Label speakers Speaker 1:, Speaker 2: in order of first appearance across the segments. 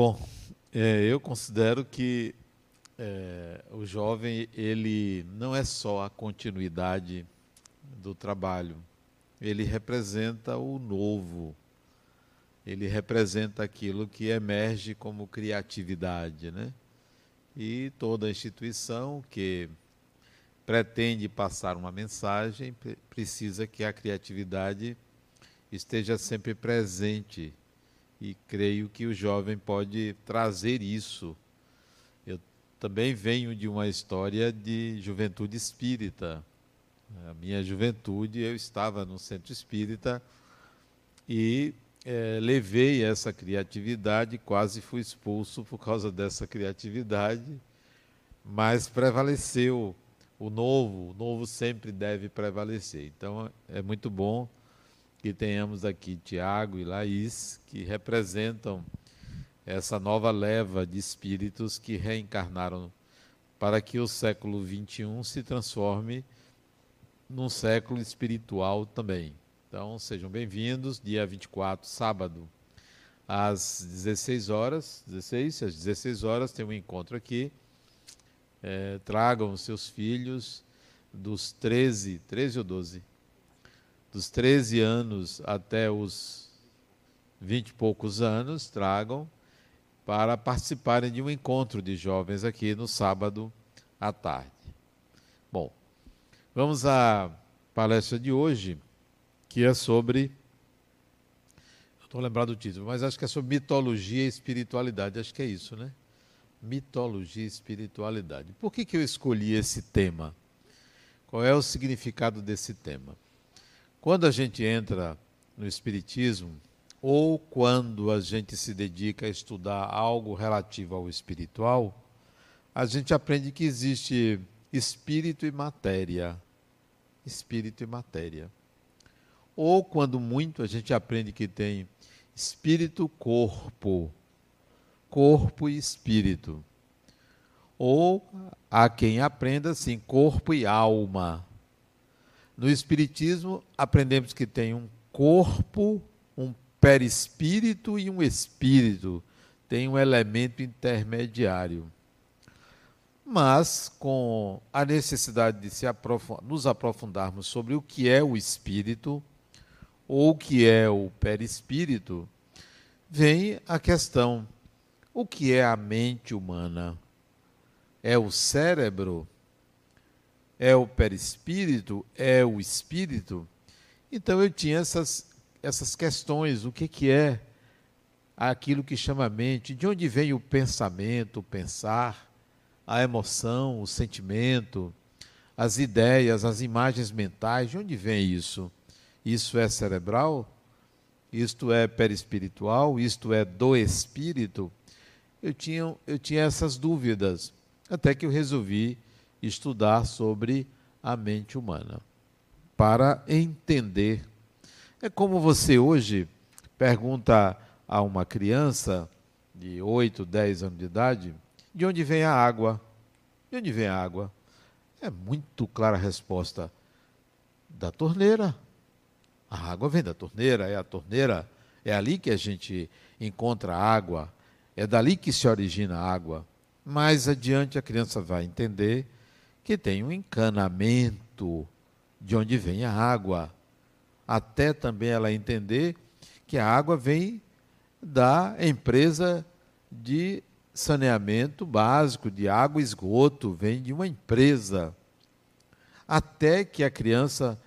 Speaker 1: Bom, é, eu considero que é, o jovem ele não é só a continuidade do trabalho, ele representa o novo, ele representa aquilo que emerge como criatividade, né? E toda instituição que pretende passar uma mensagem precisa que a criatividade esteja sempre presente e creio que o jovem pode trazer isso. Eu também venho de uma história de juventude espírita. A minha juventude, eu estava no centro espírita e é, levei essa criatividade, quase fui expulso por causa dessa criatividade, mas prevaleceu o novo, o novo sempre deve prevalecer. Então é muito bom que tenhamos aqui Tiago e Laís, que representam essa nova leva de espíritos que reencarnaram para que o século XXI se transforme num século espiritual também. Então, sejam bem-vindos, dia 24, sábado, às 16 horas, 16, às 16 horas tem um encontro aqui. É, tragam seus filhos dos 13, 13 ou 12? Dos 13 anos até os 20 e poucos anos, tragam para participarem de um encontro de jovens aqui no sábado à tarde. Bom, vamos à palestra de hoje, que é sobre. Estou lembrado do título, mas acho que é sobre mitologia e espiritualidade. Acho que é isso, né? Mitologia e espiritualidade. Por que, que eu escolhi esse tema? Qual é o significado desse tema? Quando a gente entra no Espiritismo, ou quando a gente se dedica a estudar algo relativo ao espiritual, a gente aprende que existe espírito e matéria. Espírito e matéria. Ou quando muito, a gente aprende que tem espírito-corpo. Corpo e espírito. Ou há quem aprenda assim, corpo e alma. No Espiritismo, aprendemos que tem um corpo, um perispírito e um espírito. Tem um elemento intermediário. Mas, com a necessidade de se nos aprofundarmos sobre o que é o espírito, ou o que é o perispírito, vem a questão: o que é a mente humana? É o cérebro? É o perispírito, é o espírito. Então eu tinha essas, essas questões, o que, que é aquilo que chama a mente, de onde vem o pensamento, o pensar, a emoção, o sentimento, as ideias, as imagens mentais, de onde vem isso? Isso é cerebral? Isto é perispiritual? Isto é do espírito? Eu tinha, eu tinha essas dúvidas, até que eu resolvi estudar sobre a mente humana, para entender. É como você hoje pergunta a uma criança de 8, 10 anos de idade, de onde vem a água? De onde vem a água? É muito clara a resposta. Da torneira. A água vem da torneira, é a torneira, é ali que a gente encontra água, é dali que se origina a água. Mais adiante a criança vai entender que tem um encanamento de onde vem a água, até também ela entender que a água vem da empresa de saneamento básico, de água e esgoto, vem de uma empresa. Até que a criança,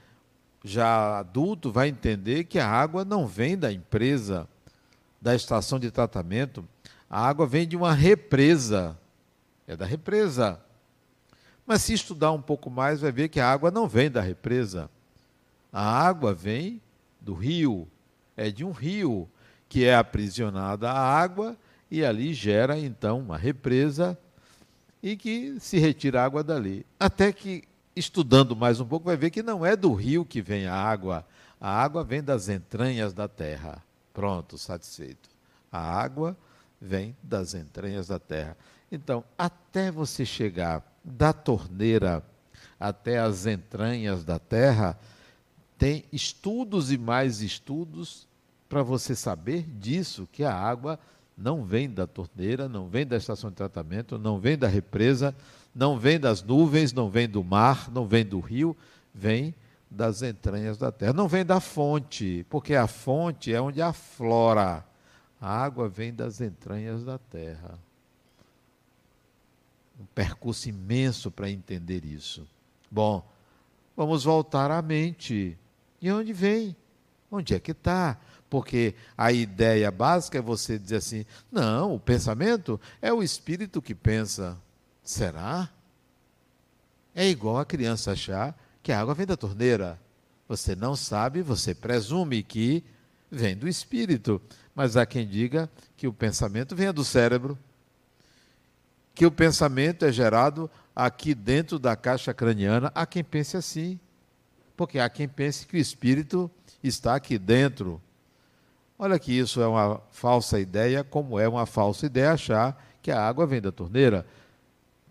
Speaker 1: já adulto, vai entender que a água não vem da empresa, da estação de tratamento, a água vem de uma represa. É da represa. Mas se estudar um pouco mais, vai ver que a água não vem da represa. A água vem do rio. É de um rio que é aprisionada a água e ali gera então uma represa e que se retira a água dali. Até que, estudando mais um pouco, vai ver que não é do rio que vem a água. A água vem das entranhas da terra. Pronto, satisfeito. A água vem das entranhas da terra. Então, até você chegar da torneira até as entranhas da terra, tem estudos e mais estudos para você saber disso, que a água não vem da torneira, não vem da estação de tratamento, não vem da represa, não vem das nuvens, não vem do mar, não vem do rio, vem das entranhas da terra. Não vem da fonte, porque a fonte é onde aflora. A água vem das entranhas da terra. Um percurso imenso para entender isso. Bom, vamos voltar à mente. E onde vem? Onde é que está? Porque a ideia básica é você dizer assim: não, o pensamento é o espírito que pensa. Será? É igual a criança achar que a água vem da torneira. Você não sabe, você presume que vem do espírito. Mas há quem diga que o pensamento vem do cérebro. Que o pensamento é gerado aqui dentro da caixa craniana. Há quem pense assim. Porque há quem pense que o espírito está aqui dentro. Olha que isso é uma falsa ideia, como é uma falsa ideia achar que a água vem da torneira.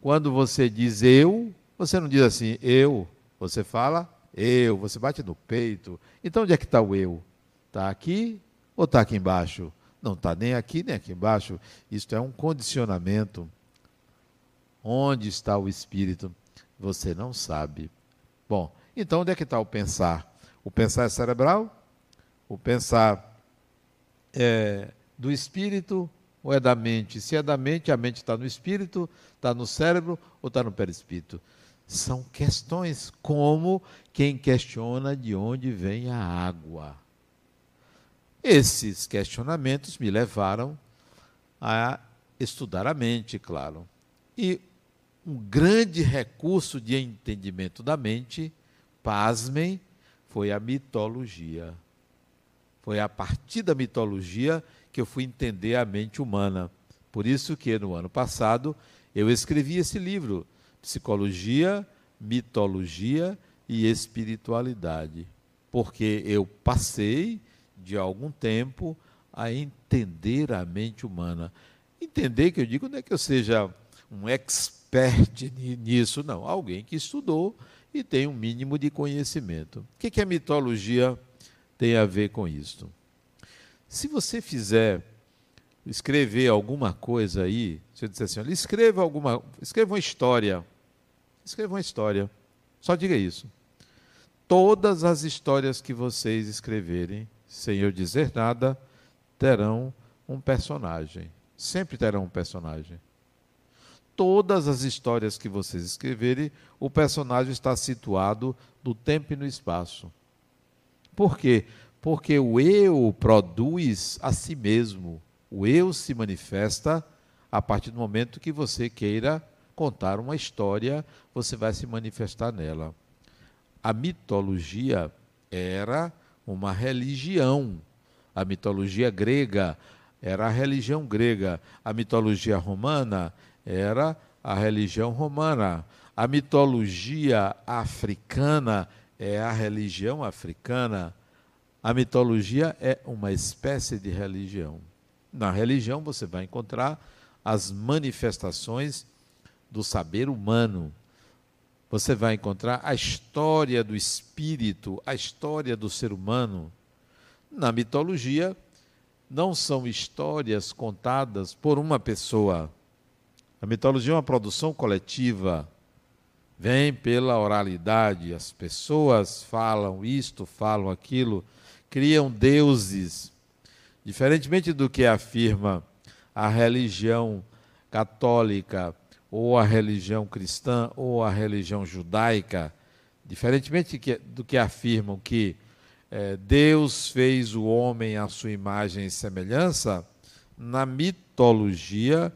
Speaker 1: Quando você diz eu, você não diz assim, eu. Você fala eu, você bate no peito. Então onde é que está o eu? Está aqui ou está aqui embaixo? Não está nem aqui nem aqui embaixo. Isto é um condicionamento. Onde está o espírito? Você não sabe. Bom, então onde é que está o pensar? O pensar é cerebral? O pensar é do espírito ou é da mente? Se é da mente, a mente está no espírito, está no cérebro ou está no perispírito? São questões como quem questiona de onde vem a água. Esses questionamentos me levaram a estudar a mente, claro. E um grande recurso de entendimento da mente, pasmem, foi a mitologia. Foi a partir da mitologia que eu fui entender a mente humana. Por isso que no ano passado eu escrevi esse livro, Psicologia, Mitologia e Espiritualidade. Porque eu passei de algum tempo a entender a mente humana. Entender que eu digo não é que eu seja um expert nisso, não. Alguém que estudou e tem um mínimo de conhecimento. O que é mitologia? tem a ver com isto. Se você fizer escrever alguma coisa aí, se eu disser assim, olha, escreva alguma, escreva uma história. Escreva uma história. Só diga isso. Todas as histórias que vocês escreverem, sem eu dizer nada, terão um personagem. Sempre terão um personagem. Todas as histórias que vocês escreverem, o personagem está situado no tempo e no espaço. Por quê? Porque o eu produz a si mesmo. O eu se manifesta a partir do momento que você queira contar uma história, você vai se manifestar nela. A mitologia era uma religião. A mitologia grega era a religião grega. A mitologia romana era a religião romana. A mitologia africana é a religião africana. A mitologia é uma espécie de religião. Na religião você vai encontrar as manifestações do saber humano. Você vai encontrar a história do espírito, a história do ser humano. Na mitologia, não são histórias contadas por uma pessoa. A mitologia é uma produção coletiva vem pela oralidade, as pessoas falam isto, falam aquilo, criam deuses. Diferentemente do que afirma a religião católica, ou a religião cristã, ou a religião judaica, diferentemente do que afirmam que é, Deus fez o homem à sua imagem e semelhança, na mitologia,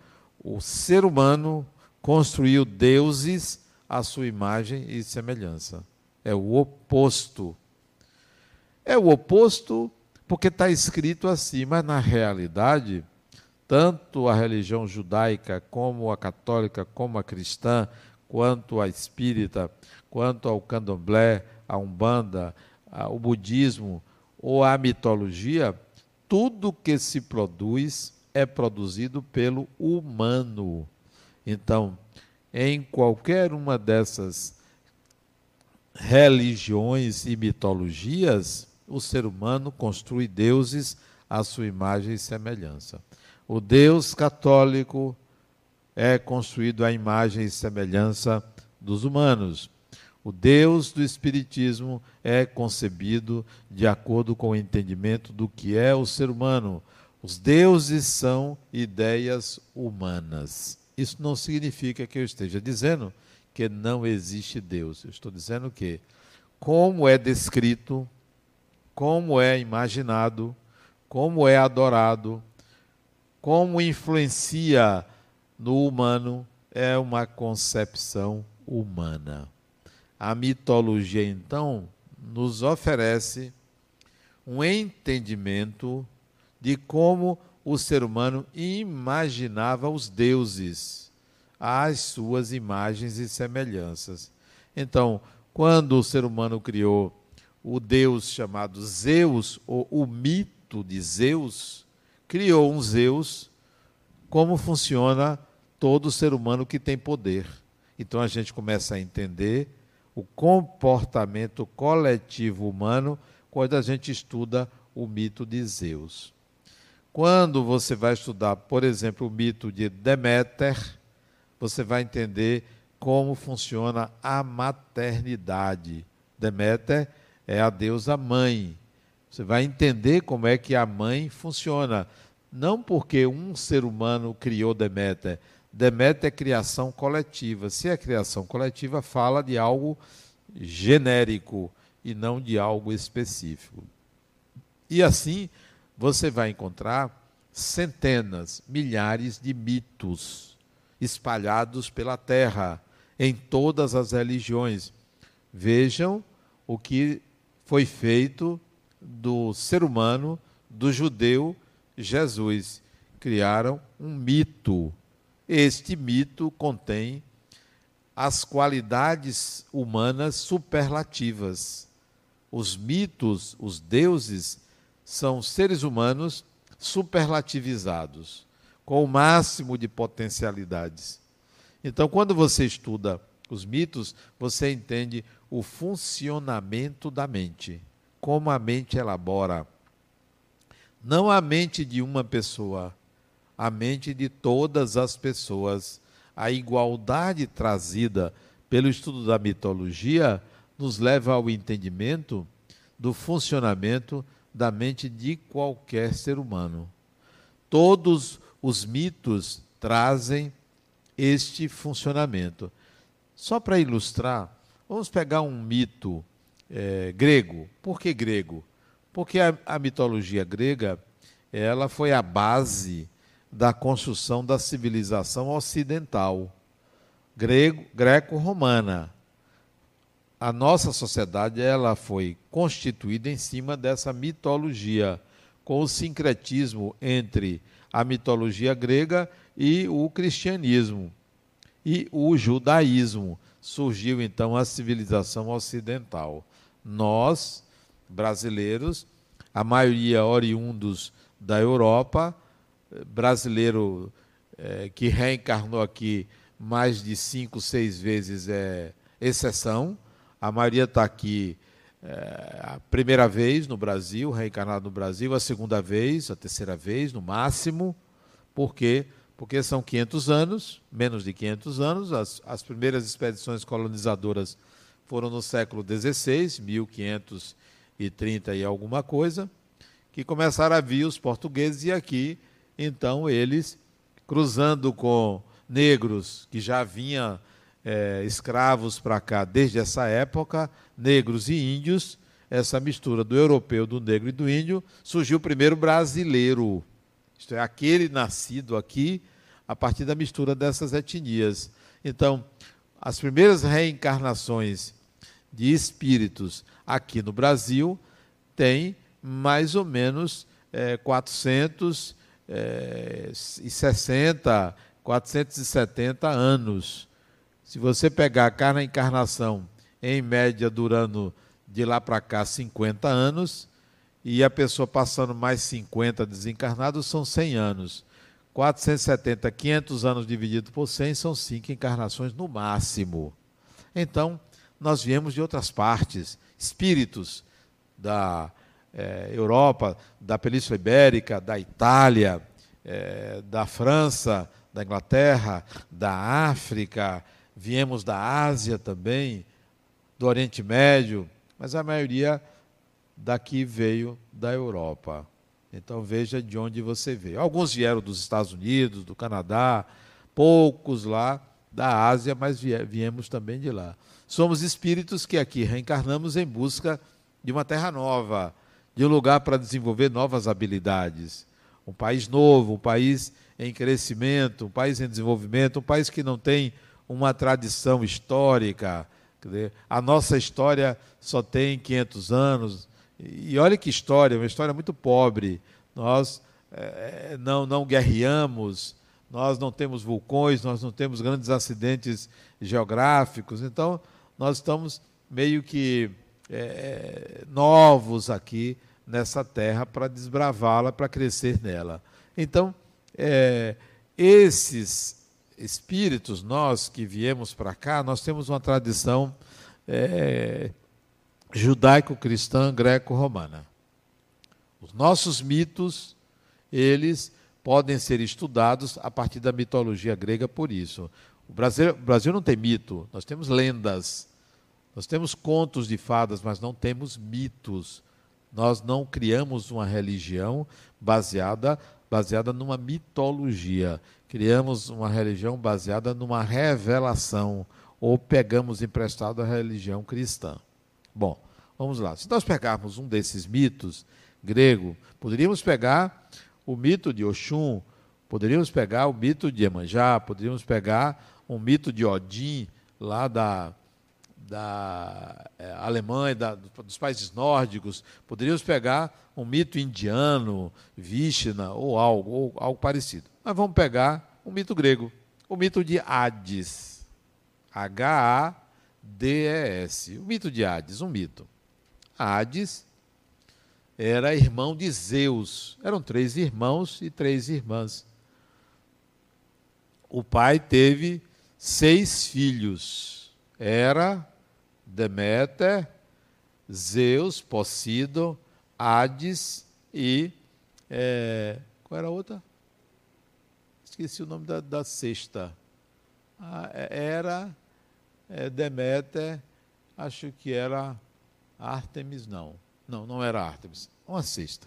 Speaker 1: o ser humano construiu deuses a sua imagem e semelhança. É o oposto. É o oposto porque está escrito assim, mas na realidade, tanto a religião judaica, como a católica, como a cristã, quanto a espírita, quanto ao candomblé, a umbanda, o budismo ou a mitologia, tudo que se produz é produzido pelo humano. Então, em qualquer uma dessas religiões e mitologias, o ser humano construi deuses à sua imagem e semelhança. O Deus católico é construído à imagem e semelhança dos humanos. O Deus do Espiritismo é concebido de acordo com o entendimento do que é o ser humano. Os deuses são ideias humanas. Isso não significa que eu esteja dizendo que não existe Deus. Eu estou dizendo que, como é descrito, como é imaginado, como é adorado, como influencia no humano, é uma concepção humana. A mitologia, então, nos oferece um entendimento de como o ser humano imaginava os deuses, as suas imagens e semelhanças. Então, quando o ser humano criou o deus chamado Zeus, ou o mito de Zeus, criou um Zeus, como funciona todo ser humano que tem poder. Então a gente começa a entender o comportamento coletivo humano quando a gente estuda o mito de Zeus. Quando você vai estudar, por exemplo, o mito de Deméter, você vai entender como funciona a maternidade. Deméter é a deusa mãe. Você vai entender como é que a mãe funciona. Não porque um ser humano criou Deméter, Deméter é criação coletiva. Se é criação coletiva, fala de algo genérico e não de algo específico. E assim, você vai encontrar centenas, milhares de mitos espalhados pela terra, em todas as religiões. Vejam o que foi feito do ser humano, do judeu Jesus. Criaram um mito este mito contém as qualidades humanas superlativas. Os mitos, os deuses, são seres humanos superlativizados, com o máximo de potencialidades. Então, quando você estuda os mitos, você entende o funcionamento da mente, como a mente elabora. Não a mente de uma pessoa, a mente de todas as pessoas. A igualdade trazida pelo estudo da mitologia nos leva ao entendimento do funcionamento da mente de qualquer ser humano. Todos os mitos trazem este funcionamento. Só para ilustrar, vamos pegar um mito é, grego. Por que grego? Porque a, a mitologia grega ela foi a base da construção da civilização ocidental, grego, greco-romana. A nossa sociedade ela foi constituída em cima dessa mitologia, com o sincretismo entre a mitologia grega e o cristianismo. E o judaísmo. Surgiu então a civilização ocidental. Nós, brasileiros, a maioria oriundos da Europa, brasileiro é, que reencarnou aqui mais de cinco, seis vezes é exceção. A maioria está aqui é, a primeira vez no Brasil, reencarnado no Brasil, a segunda vez, a terceira vez, no máximo. Por quê? Porque são 500 anos, menos de 500 anos. As, as primeiras expedições colonizadoras foram no século XVI, 1530 e alguma coisa, que começaram a vir os portugueses e aqui então eles, cruzando com negros que já vinham é, escravos para cá desde essa época, negros e índios, essa mistura do europeu, do negro e do índio, surgiu o primeiro brasileiro. Isto é, aquele nascido aqui a partir da mistura dessas etnias. Então, as primeiras reencarnações de espíritos aqui no Brasil têm mais ou menos é, 400 é, e 60, 470 anos. Se você pegar cada encarnação, em média, durando de lá para cá 50 anos, e a pessoa passando mais 50 desencarnados, são 100 anos. 470, 500 anos dividido por 100 são cinco encarnações no máximo. Então, nós viemos de outras partes, espíritos da é, Europa, da Península Ibérica, da Itália, é, da França, da Inglaterra, da África, viemos da Ásia também, do Oriente Médio, mas a maioria daqui veio da Europa. Então veja de onde você veio. Alguns vieram dos Estados Unidos, do Canadá, poucos lá da Ásia, mas viemos também de lá. Somos espíritos que aqui reencarnamos em busca de uma terra nova, de um lugar para desenvolver novas habilidades. Um país novo, um país em crescimento, um país em desenvolvimento, um país que não tem uma tradição histórica. a nossa história só tem 500 anos. E olha que história, uma história muito pobre. Nós é, não, não guerreamos, nós não temos vulcões, nós não temos grandes acidentes geográficos. Então, nós estamos meio que é, novos aqui nessa terra para desbravá-la, para crescer nela. Então, é, esses espíritos, nós que viemos para cá, nós temos uma tradição é, judaico-cristã greco-romana. Os nossos mitos, eles podem ser estudados a partir da mitologia grega por isso. O Brasil, o Brasil não tem mito, nós temos lendas, nós temos contos de fadas, mas não temos mitos. Nós não criamos uma religião baseada baseada numa mitologia. Criamos uma religião baseada numa revelação ou pegamos emprestado a religião cristã. Bom, vamos lá. Se nós pegarmos um desses mitos grego, poderíamos pegar o mito de Oxum, poderíamos pegar o mito de Emanjá, poderíamos pegar um mito de Odin, lá da, da é, Alemanha, da, dos países nórdicos, poderíamos pegar um mito indiano, Vishna ou algo, ou algo parecido. Mas vamos pegar um mito grego, o mito de Hades. H-A-D-E-S. O mito de Hades, um mito. Hades era irmão de Zeus. Eram três irmãos e três irmãs. O pai teve seis filhos. Era Deméter, Zeus, Posidon, Hades e. É, qual era a outra? Esqueci o nome da, da sexta. É, era é, Deméter, acho que era Artemis, não. Não, não era Artemis. Uma sexta.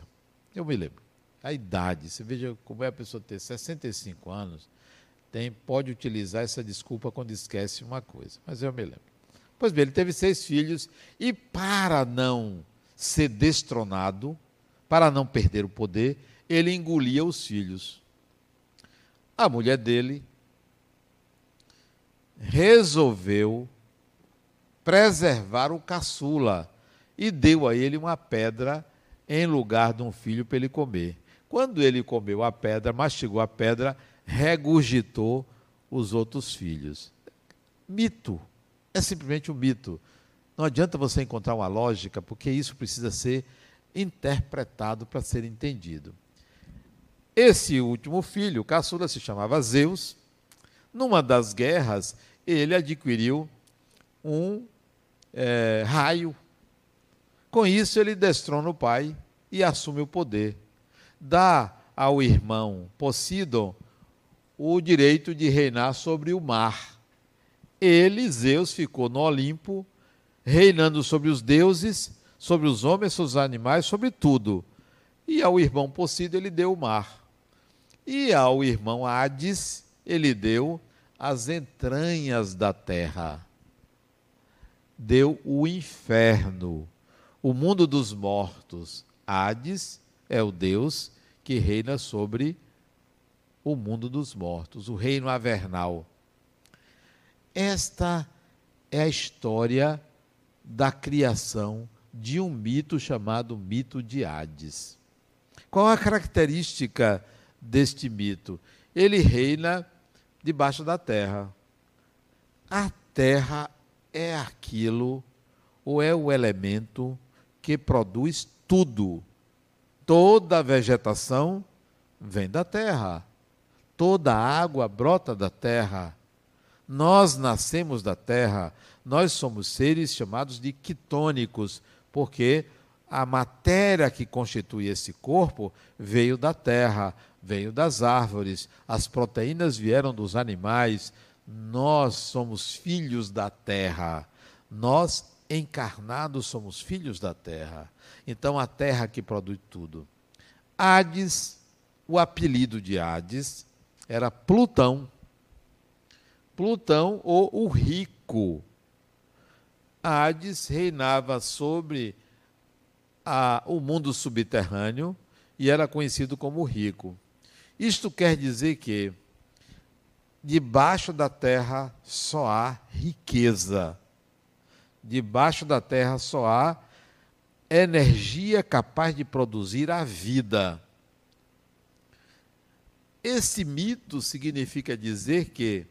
Speaker 1: Eu me lembro. A idade, você veja como é a pessoa ter 65 anos, tem, pode utilizar essa desculpa quando esquece uma coisa. Mas eu me lembro. Pois bem, ele teve seis filhos e para não ser destronado, para não perder o poder, ele engolia os filhos. A mulher dele resolveu preservar o caçula e deu a ele uma pedra em lugar de um filho para ele comer. Quando ele comeu a pedra, mastigou a pedra, regurgitou os outros filhos. Mito é simplesmente um mito. Não adianta você encontrar uma lógica, porque isso precisa ser interpretado para ser entendido. Esse último filho, caçula, se chamava Zeus. Numa das guerras, ele adquiriu um é, raio. Com isso, ele destrona o pai e assume o poder. Dá ao irmão Poseidon o direito de reinar sobre o mar ele, Zeus, ficou no Olimpo, reinando sobre os deuses, sobre os homens, sobre os animais, sobre tudo. E ao irmão Poseidon ele deu o mar. E ao irmão Hades ele deu as entranhas da terra. Deu o inferno, o mundo dos mortos. Hades é o Deus que reina sobre o mundo dos mortos, o reino avernal. Esta é a história da criação de um mito chamado mito de Hades. Qual a característica deste mito? Ele reina debaixo da terra. A terra é aquilo, ou é o elemento que produz tudo. Toda a vegetação vem da terra. Toda a água brota da terra. Nós nascemos da terra, nós somos seres chamados de quitônicos, porque a matéria que constitui esse corpo veio da terra, veio das árvores, as proteínas vieram dos animais. Nós somos filhos da terra. Nós encarnados somos filhos da terra. Então a terra que produz tudo. Hades, o apelido de Hades era Plutão. Plutão ou o rico. Hades reinava sobre a, o mundo subterrâneo e era conhecido como rico. Isto quer dizer que debaixo da terra só há riqueza. Debaixo da terra só há energia capaz de produzir a vida. Esse mito significa dizer que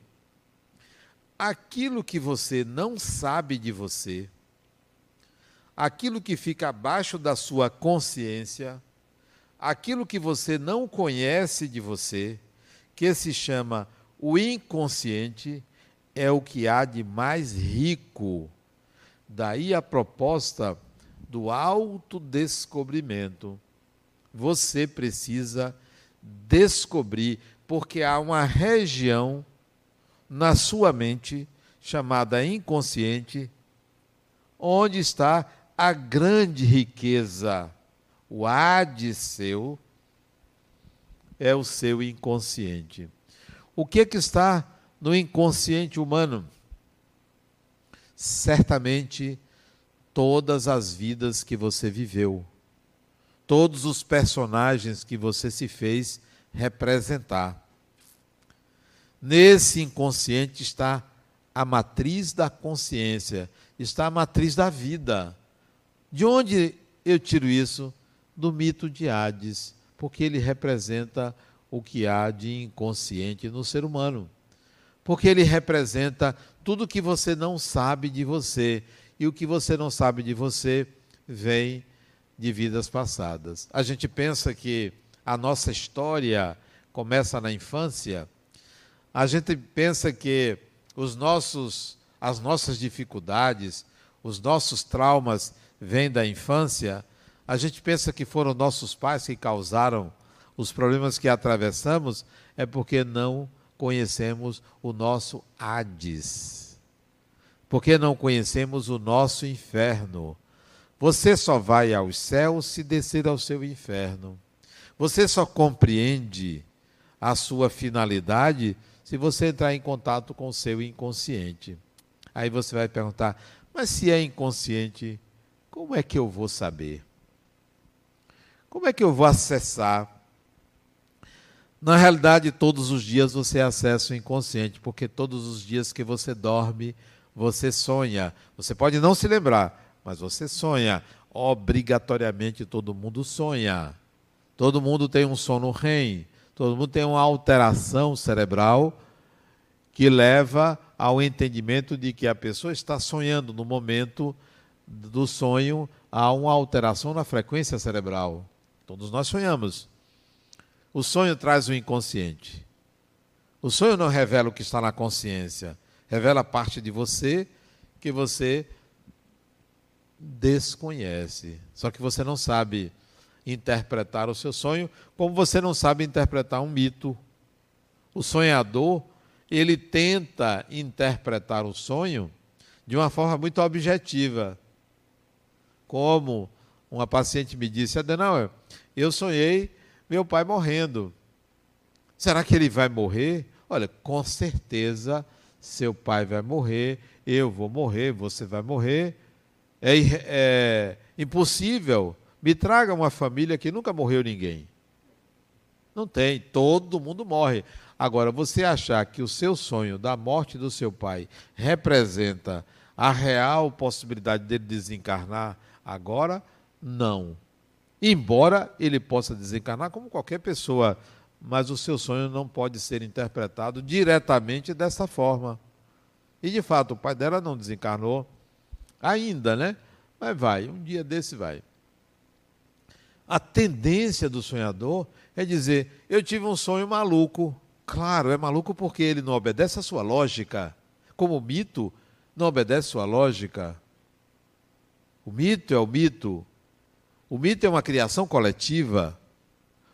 Speaker 1: aquilo que você não sabe de você, aquilo que fica abaixo da sua consciência, aquilo que você não conhece de você, que se chama o inconsciente, é o que há de mais rico. Daí a proposta do autodescobrimento. Você precisa descobrir, porque há uma região na sua mente chamada inconsciente, onde está a grande riqueza o Hades seu é o seu inconsciente. O que, que está no inconsciente humano? Certamente todas as vidas que você viveu, todos os personagens que você se fez representar. Nesse inconsciente está a matriz da consciência, está a matriz da vida. De onde eu tiro isso? Do mito de Hades, porque ele representa o que há de inconsciente no ser humano. Porque ele representa tudo que você não sabe de você. E o que você não sabe de você vem de vidas passadas. A gente pensa que a nossa história começa na infância. A gente pensa que os nossos as nossas dificuldades, os nossos traumas vêm da infância a gente pensa que foram nossos pais que causaram os problemas que atravessamos, é porque não conhecemos o nosso Hades. Porque não conhecemos o nosso inferno. Você só vai aos céus se descer ao seu inferno. Você só compreende a sua finalidade se você entrar em contato com o seu inconsciente. Aí você vai perguntar: mas se é inconsciente, como é que eu vou saber? Como é que eu vou acessar? Na realidade, todos os dias você acessa o inconsciente, porque todos os dias que você dorme, você sonha. Você pode não se lembrar, mas você sonha. Obrigatoriamente todo mundo sonha. Todo mundo tem um sono REM, todo mundo tem uma alteração cerebral que leva ao entendimento de que a pessoa está sonhando no momento do sonho, há uma alteração na frequência cerebral. Todos nós sonhamos. O sonho traz o inconsciente. O sonho não revela o que está na consciência, revela parte de você que você desconhece. Só que você não sabe interpretar o seu sonho, como você não sabe interpretar um mito. O sonhador, ele tenta interpretar o sonho de uma forma muito objetiva. Como uma paciente me disse, Adenauer, eu sonhei meu pai morrendo. Será que ele vai morrer? Olha, com certeza seu pai vai morrer, eu vou morrer, você vai morrer. É, é impossível. Me traga uma família que nunca morreu ninguém. Não tem, todo mundo morre. Agora, você achar que o seu sonho da morte do seu pai representa a real possibilidade dele desencarnar agora, não. Embora ele possa desencarnar como qualquer pessoa, mas o seu sonho não pode ser interpretado diretamente dessa forma. E de fato, o pai dela não desencarnou ainda, né? Mas vai, um dia desse vai. A tendência do sonhador é dizer: Eu tive um sonho maluco. Claro, é maluco porque ele não obedece à sua lógica. Como mito não obedece à sua lógica. O mito é o mito, o mito é uma criação coletiva.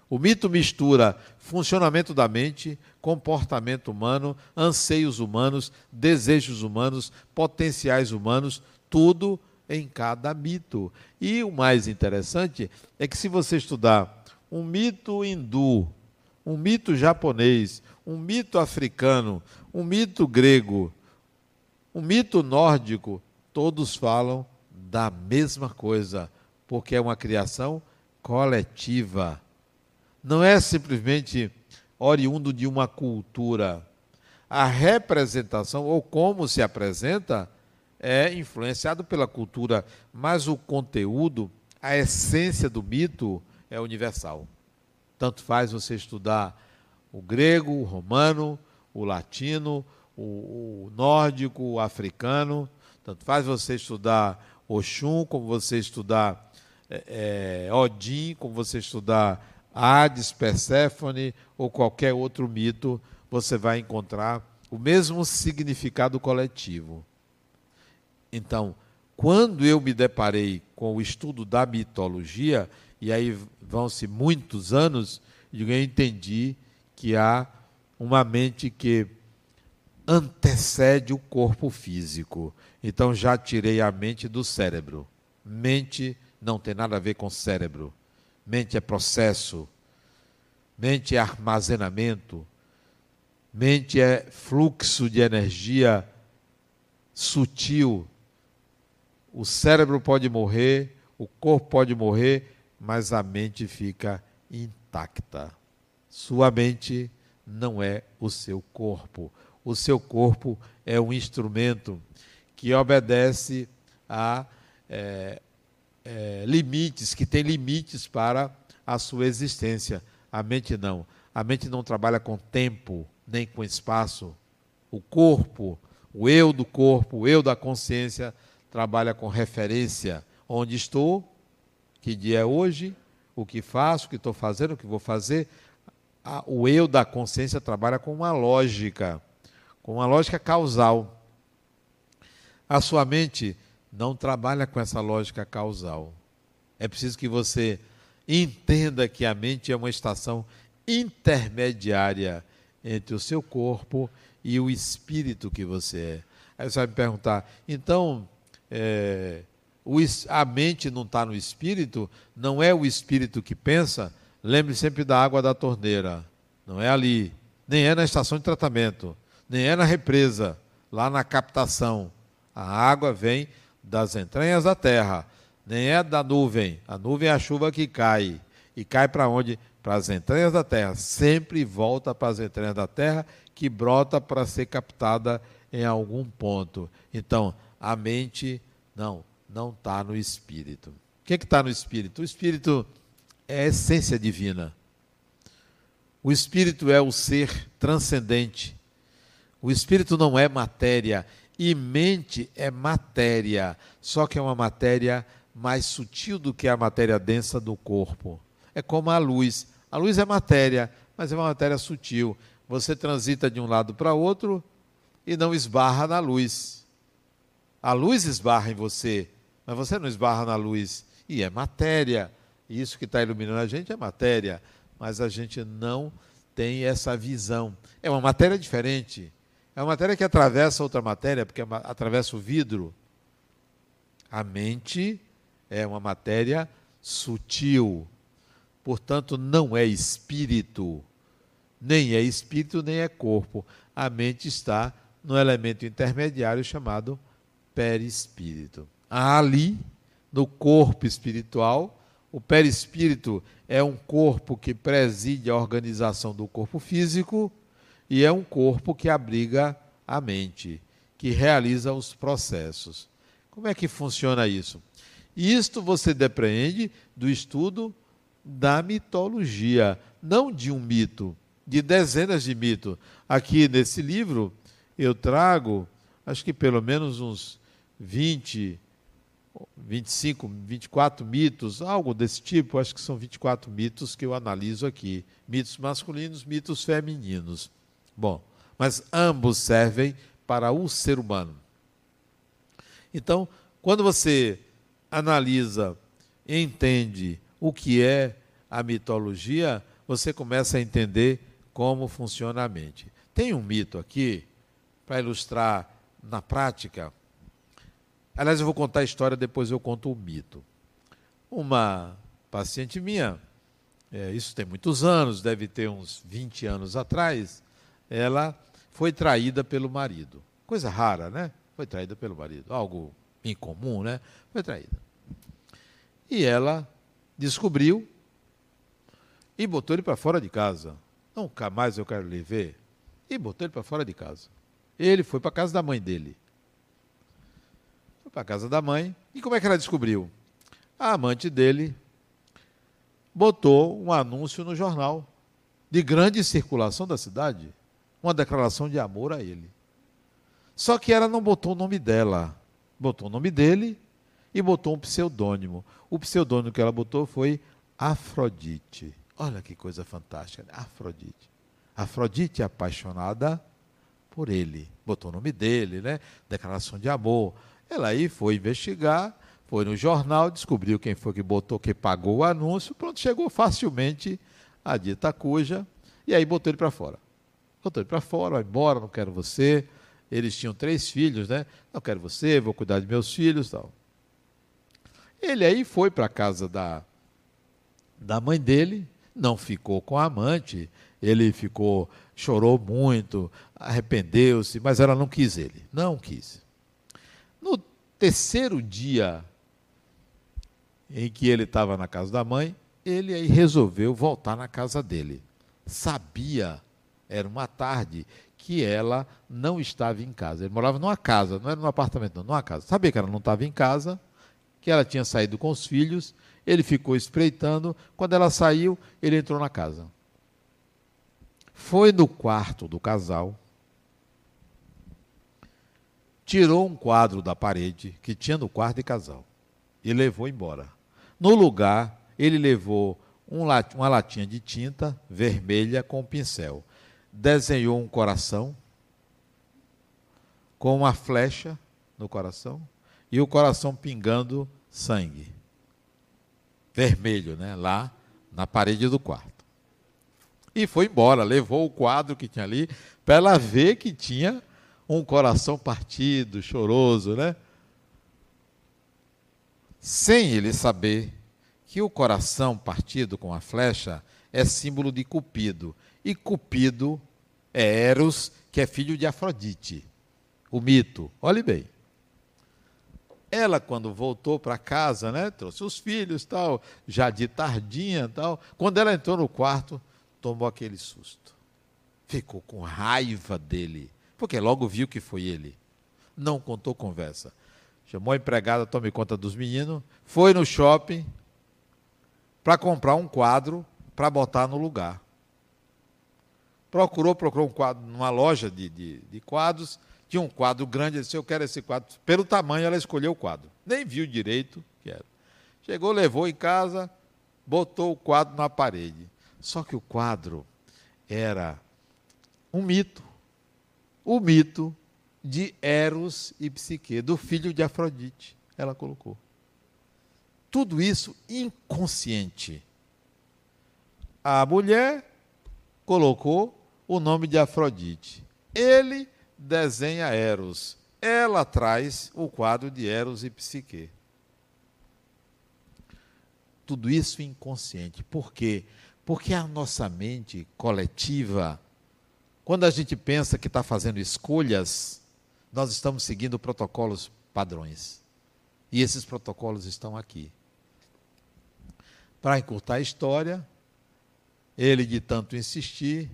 Speaker 1: O mito mistura funcionamento da mente, comportamento humano, anseios humanos, desejos humanos, potenciais humanos, tudo em cada mito. E o mais interessante é que se você estudar um mito hindu, um mito japonês, um mito africano, um mito grego, um mito nórdico, todos falam da mesma coisa, porque é uma criação coletiva. Não é simplesmente oriundo de uma cultura. A representação, ou como se apresenta, é influenciado pela cultura, mas o conteúdo, a essência do mito é universal. Tanto faz você estudar o grego, o romano, o latino, o, o nórdico, o africano. Tanto faz você estudar Oxum, como você estudar é, é, Odin, como você estudar Hades, Perséfone ou qualquer outro mito, você vai encontrar o mesmo significado coletivo. Então, quando eu me deparei com o estudo da mitologia, e aí vão-se muitos anos, eu entendi que há uma mente que antecede o corpo físico. Então já tirei a mente do cérebro. Mente não tem nada a ver com cérebro. Mente é processo. Mente é armazenamento. Mente é fluxo de energia sutil o cérebro pode morrer, o corpo pode morrer, mas a mente fica intacta. Sua mente não é o seu corpo. O seu corpo é um instrumento que obedece a é, é, limites, que tem limites para a sua existência. A mente não. A mente não trabalha com tempo, nem com espaço. O corpo, o eu do corpo, o eu da consciência, trabalha com referência. Onde estou, que dia é hoje, o que faço, o que estou fazendo, o que vou fazer. O eu da consciência trabalha com uma lógica, com uma lógica causal. A sua mente não trabalha com essa lógica causal. É preciso que você entenda que a mente é uma estação intermediária entre o seu corpo e o espírito que você é. Aí você vai me perguntar, então é, o, a mente não está no espírito, não é o espírito que pensa, lembre sempre da água da torneira. Não é ali, nem é na estação de tratamento, nem é na represa, lá na captação. A água vem das entranhas da terra, nem é da nuvem. A nuvem é a chuva que cai. E cai para onde? Para as entranhas da terra. Sempre volta para as entranhas da terra, que brota para ser captada em algum ponto. Então, a mente não, não está no espírito. O que é está no espírito? O espírito é a essência divina. O espírito é o ser transcendente. O espírito não é matéria e mente é matéria, só que é uma matéria mais sutil do que a matéria densa do corpo. É como a luz. A luz é matéria, mas é uma matéria sutil. Você transita de um lado para outro e não esbarra na luz. A luz esbarra em você, mas você não esbarra na luz. E é matéria. Isso que está iluminando a gente é matéria. Mas a gente não tem essa visão. É uma matéria diferente. É uma matéria que atravessa outra matéria, porque atravessa o vidro. A mente é uma matéria sutil. Portanto, não é espírito. Nem é espírito, nem é corpo. A mente está no elemento intermediário chamado perispírito. Ali, no corpo espiritual, o perispírito é um corpo que preside a organização do corpo físico e é um corpo que abriga a mente, que realiza os processos. Como é que funciona isso? Isto você depreende do estudo da mitologia, não de um mito, de dezenas de mitos. Aqui nesse livro eu trago, acho que pelo menos uns 20, 25, 24 mitos, algo desse tipo, acho que são 24 mitos que eu analiso aqui. Mitos masculinos, mitos femininos. Bom, mas ambos servem para o ser humano. Então, quando você analisa, entende o que é a mitologia, você começa a entender como funciona a mente. Tem um mito aqui, para ilustrar na prática. Aliás, eu vou contar a história, depois eu conto o mito. Uma paciente minha, é, isso tem muitos anos, deve ter uns 20 anos atrás, ela foi traída pelo marido. Coisa rara, né? Foi traída pelo marido. Algo incomum, né? Foi traída. E ela descobriu e botou ele para fora de casa. Nunca mais eu quero lhe ver. E botou ele para fora de casa. Ele foi para a casa da mãe dele. Foi para a casa da mãe. E como é que ela descobriu? A amante dele botou um anúncio no jornal de grande circulação da cidade, uma declaração de amor a ele. Só que ela não botou o nome dela, botou o nome dele e botou um pseudônimo. O pseudônimo que ela botou foi Afrodite. Olha que coisa fantástica, né? Afrodite. Afrodite apaixonada por ele. Botou o nome dele, né? Declaração de amor. Ela aí foi investigar, foi no jornal, descobriu quem foi que botou, que pagou o anúncio, pronto, chegou facilmente a dita cuja, e aí botou ele para fora. Ele para fora, vai embora, não quero você. Eles tinham três filhos, né? Não quero você, vou cuidar de meus filhos tal. Ele aí foi para a casa da, da mãe dele, não ficou com a amante, ele ficou, chorou muito, arrependeu-se, mas ela não quis ele, não quis. No terceiro dia em que ele estava na casa da mãe, ele aí resolveu voltar na casa dele. Sabia, era uma tarde, que ela não estava em casa. Ele morava numa casa, não era num apartamento, não, numa casa. Sabia que ela não estava em casa, que ela tinha saído com os filhos, ele ficou espreitando. Quando ela saiu, ele entrou na casa. Foi no quarto do casal, tirou um quadro da parede que tinha no quarto de casal e levou embora. No lugar, ele levou um lat uma latinha de tinta vermelha com um pincel. Desenhou um coração com uma flecha no coração e o coração pingando sangue. Vermelho, né? Lá na parede do quarto. E foi embora, levou o quadro que tinha ali para ela ver que tinha um coração partido, choroso, né? Sem ele saber que o coração partido com a flecha é símbolo de Cupido. E Cupido é Eros, que é filho de Afrodite. O mito. Olhe bem. Ela, quando voltou para casa, né, trouxe os filhos, tal, já de tardinha, tal. Quando ela entrou no quarto, tomou aquele susto. Ficou com raiva dele, porque logo viu que foi ele. Não contou conversa. Chamou a empregada, tome conta dos meninos, foi no shopping para comprar um quadro para botar no lugar. Procurou, procurou um quadro numa loja de, de, de quadros, tinha um quadro grande, disse, eu quero esse quadro. Pelo tamanho, ela escolheu o quadro. Nem viu direito que era. Chegou, levou em casa, botou o quadro na parede. Só que o quadro era um mito. O mito de Eros e Psique, do filho de Afrodite. Ela colocou. Tudo isso inconsciente. A mulher colocou o nome de Afrodite. Ele desenha Eros. Ela traz o quadro de Eros e Psique. Tudo isso inconsciente. Por quê? Porque a nossa mente coletiva, quando a gente pensa que está fazendo escolhas, nós estamos seguindo protocolos padrões. E esses protocolos estão aqui. Para encurtar a história, ele de tanto insistir,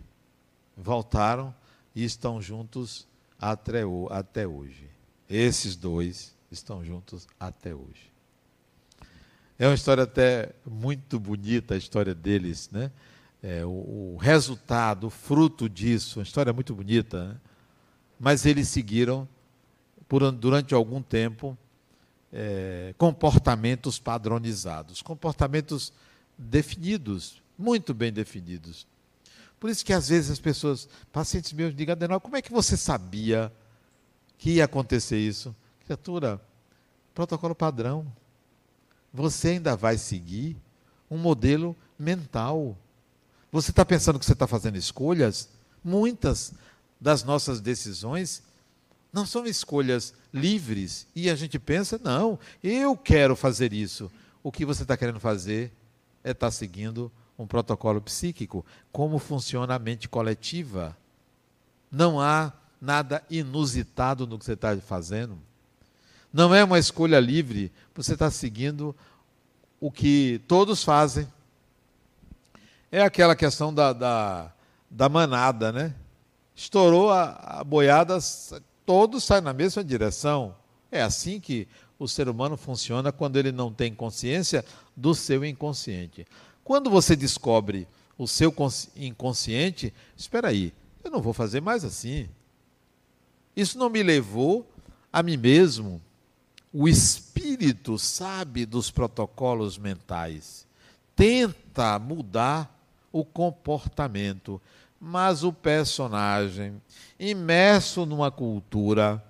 Speaker 1: voltaram e estão juntos até, até hoje. Esses dois estão juntos até hoje. É uma história até muito bonita a história deles, né? É, o, o, resultado, o fruto disso, uma história muito bonita, né? mas eles seguiram por, durante algum tempo é, comportamentos padronizados, comportamentos definidos, muito bem definidos. Por isso que às vezes as pessoas, pacientes meus, digam, Adenal, como é que você sabia que ia acontecer isso? Criatura, protocolo padrão você ainda vai seguir um modelo mental. Você está pensando que você está fazendo escolhas? Muitas das nossas decisões não são escolhas livres. E a gente pensa, não, eu quero fazer isso. O que você está querendo fazer é estar tá seguindo um protocolo psíquico. Como funciona a mente coletiva? Não há nada inusitado no que você está fazendo. Não é uma escolha livre, você está seguindo o que todos fazem. É aquela questão da, da, da manada, né? Estourou a, a boiada, todos saem na mesma direção. É assim que o ser humano funciona quando ele não tem consciência do seu inconsciente. Quando você descobre o seu inconsciente, espera aí, eu não vou fazer mais assim. Isso não me levou a mim mesmo. O espírito sabe dos protocolos mentais. Tenta mudar o comportamento, mas o personagem, imerso numa cultura,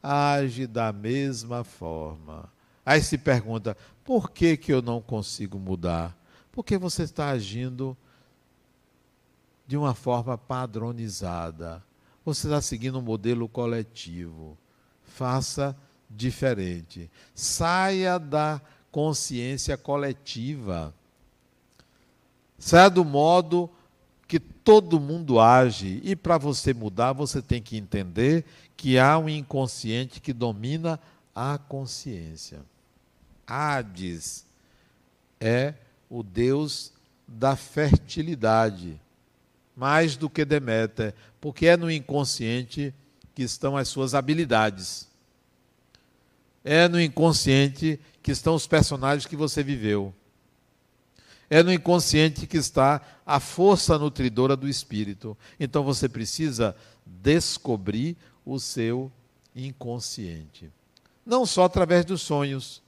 Speaker 1: age da mesma forma. Aí se pergunta: por que, que eu não consigo mudar? Porque você está agindo de uma forma padronizada. Você está seguindo um modelo coletivo. Faça diferente. Saia da consciência coletiva. Saia do modo que todo mundo age. E para você mudar, você tem que entender que há um inconsciente que domina a consciência. Hades é o deus da fertilidade, mais do que Deméter, porque é no inconsciente que estão as suas habilidades. É no inconsciente que estão os personagens que você viveu. É no inconsciente que está a força nutridora do espírito. Então você precisa descobrir o seu inconsciente. Não só através dos sonhos,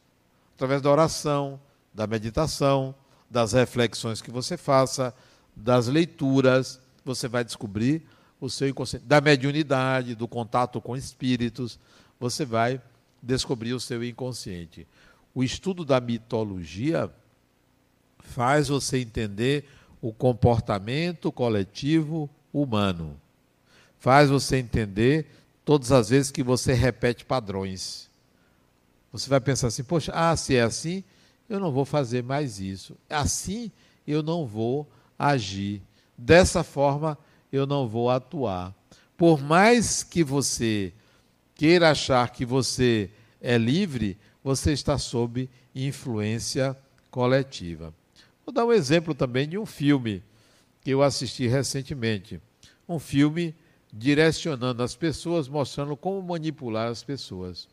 Speaker 1: através da oração, da meditação, das reflexões que você faça, das leituras, você vai descobrir o seu inconsciente, da mediunidade, do contato com espíritos, você vai descobrir o seu inconsciente. O estudo da mitologia faz você entender o comportamento coletivo humano. Faz você entender todas as vezes que você repete padrões. Você vai pensar assim: poxa, ah, se é assim, eu não vou fazer mais isso. Assim, eu não vou agir. Dessa forma, eu não vou atuar. Por mais que você queira achar que você é livre, você está sob influência coletiva. Vou dar um exemplo também de um filme que eu assisti recentemente. Um filme direcionando as pessoas, mostrando como manipular as pessoas.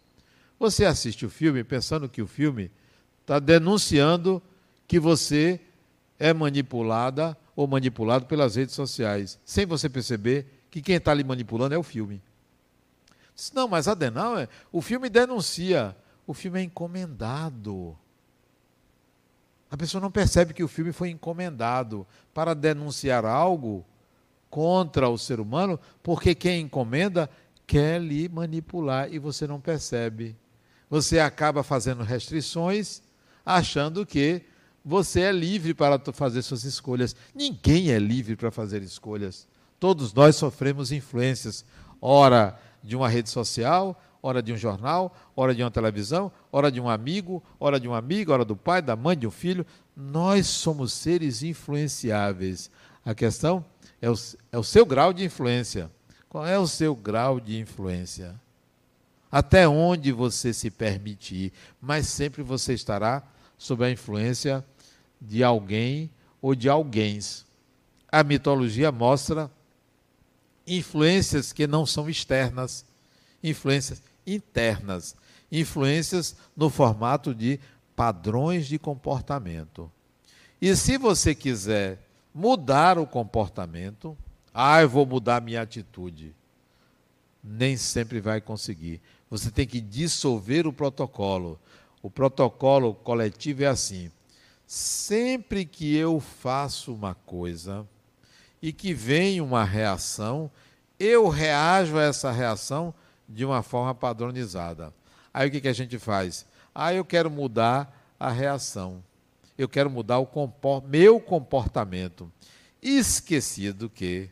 Speaker 1: Você assiste o filme pensando que o filme está denunciando que você é manipulada ou manipulado pelas redes sociais, sem você perceber que quem está lhe manipulando é o filme. Não, mas Adenal, é, o filme denuncia, o filme é encomendado. A pessoa não percebe que o filme foi encomendado para denunciar algo contra o ser humano, porque quem encomenda quer lhe manipular e você não percebe. Você acaba fazendo restrições, achando que você é livre para fazer suas escolhas. Ninguém é livre para fazer escolhas. Todos nós sofremos influências, ora de uma rede social, hora de um jornal, hora de uma televisão, hora de um amigo, hora de um amigo, hora do pai, da mãe, de um filho. Nós somos seres influenciáveis. A questão é o, é o seu grau de influência. Qual é o seu grau de influência? Até onde você se permitir, mas sempre você estará sob a influência de alguém ou de alguém. A mitologia mostra influências que não são externas, influências internas, influências no formato de padrões de comportamento. E se você quiser mudar o comportamento, ah, eu vou mudar minha atitude. Nem sempre vai conseguir. Você tem que dissolver o protocolo. O protocolo coletivo é assim: sempre que eu faço uma coisa e que vem uma reação, eu reajo a essa reação de uma forma padronizada. Aí o que, que a gente faz? Ah, eu quero mudar a reação. Eu quero mudar o compor meu comportamento. esquecido que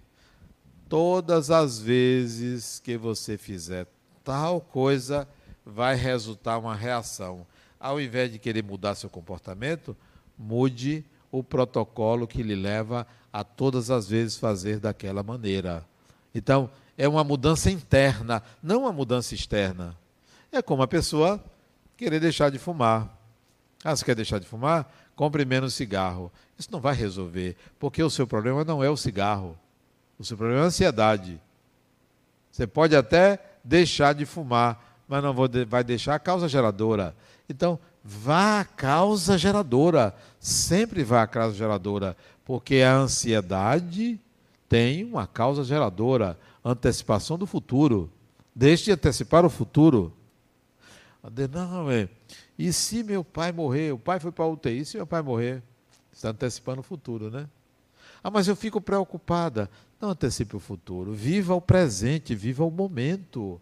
Speaker 1: todas as vezes que você fizer tal coisa, vai resultar uma reação. Ao invés de querer mudar seu comportamento, mude o protocolo que lhe leva a todas as vezes fazer daquela maneira. Então, é uma mudança interna, não uma mudança externa. É como a pessoa querer deixar de fumar. Ah, você quer deixar de fumar? Compre menos cigarro. Isso não vai resolver, porque o seu problema não é o cigarro. O seu problema é a ansiedade. Você pode até deixar de fumar, mas não vai deixar a causa geradora. Então, vá à causa geradora. Sempre vá à causa geradora, porque a ansiedade tem uma causa geradora, antecipação do futuro. Deixe de antecipar o futuro. Não, é. E se meu pai morrer? O pai foi para a UTI, se meu pai morrer? Está antecipando o futuro, né? Ah, mas eu fico preocupada. Não antecipe o futuro. Viva o presente, viva o momento.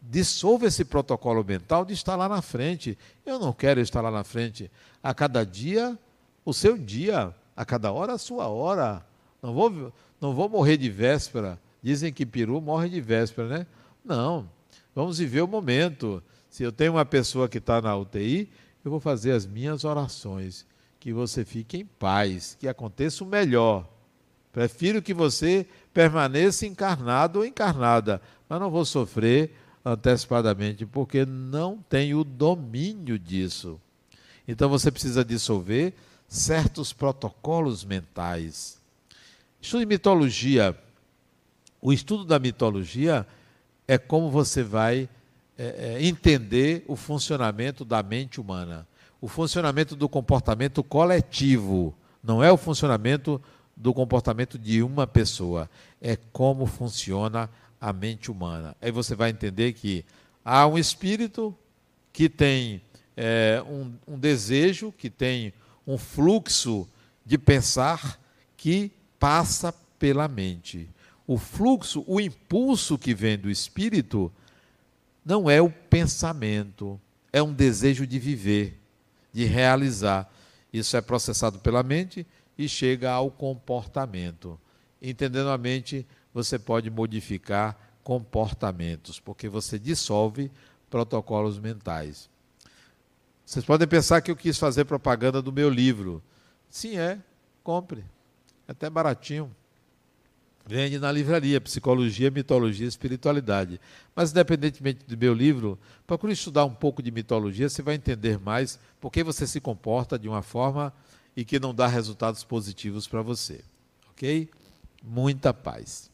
Speaker 1: Dissolva esse protocolo mental de estar lá na frente. Eu não quero estar lá na frente. A cada dia, o seu dia. A cada hora, a sua hora. Não vou, não vou morrer de véspera. Dizem que peru morre de véspera, né? Não. Vamos viver o momento. Se eu tenho uma pessoa que está na UTI, eu vou fazer as minhas orações. Que você fique em paz, que aconteça o melhor. Prefiro que você permaneça encarnado ou encarnada, mas não vou sofrer antecipadamente, porque não tenho o domínio disso. Então você precisa dissolver certos protocolos mentais. Estude mitologia. O estudo da mitologia é como você vai é, é, entender o funcionamento da mente humana, o funcionamento do comportamento coletivo, não é o funcionamento do comportamento de uma pessoa, é como funciona a mente humana. Aí você vai entender que há um espírito que tem é, um, um desejo, que tem um fluxo de pensar que passa pela mente. O fluxo, o impulso que vem do espírito não é o pensamento, é um desejo de viver, de realizar. Isso é processado pela mente e chega ao comportamento. Entendendo a mente, você pode modificar comportamentos, porque você dissolve protocolos mentais. Vocês podem pensar que eu quis fazer propaganda do meu livro. Sim, é. Compre. É até baratinho. Vende na livraria Psicologia, Mitologia e Espiritualidade. Mas, independentemente do meu livro, procure estudar um pouco de mitologia, você vai entender mais por que você se comporta de uma forma e que não dá resultados positivos para você. Ok? Muita paz.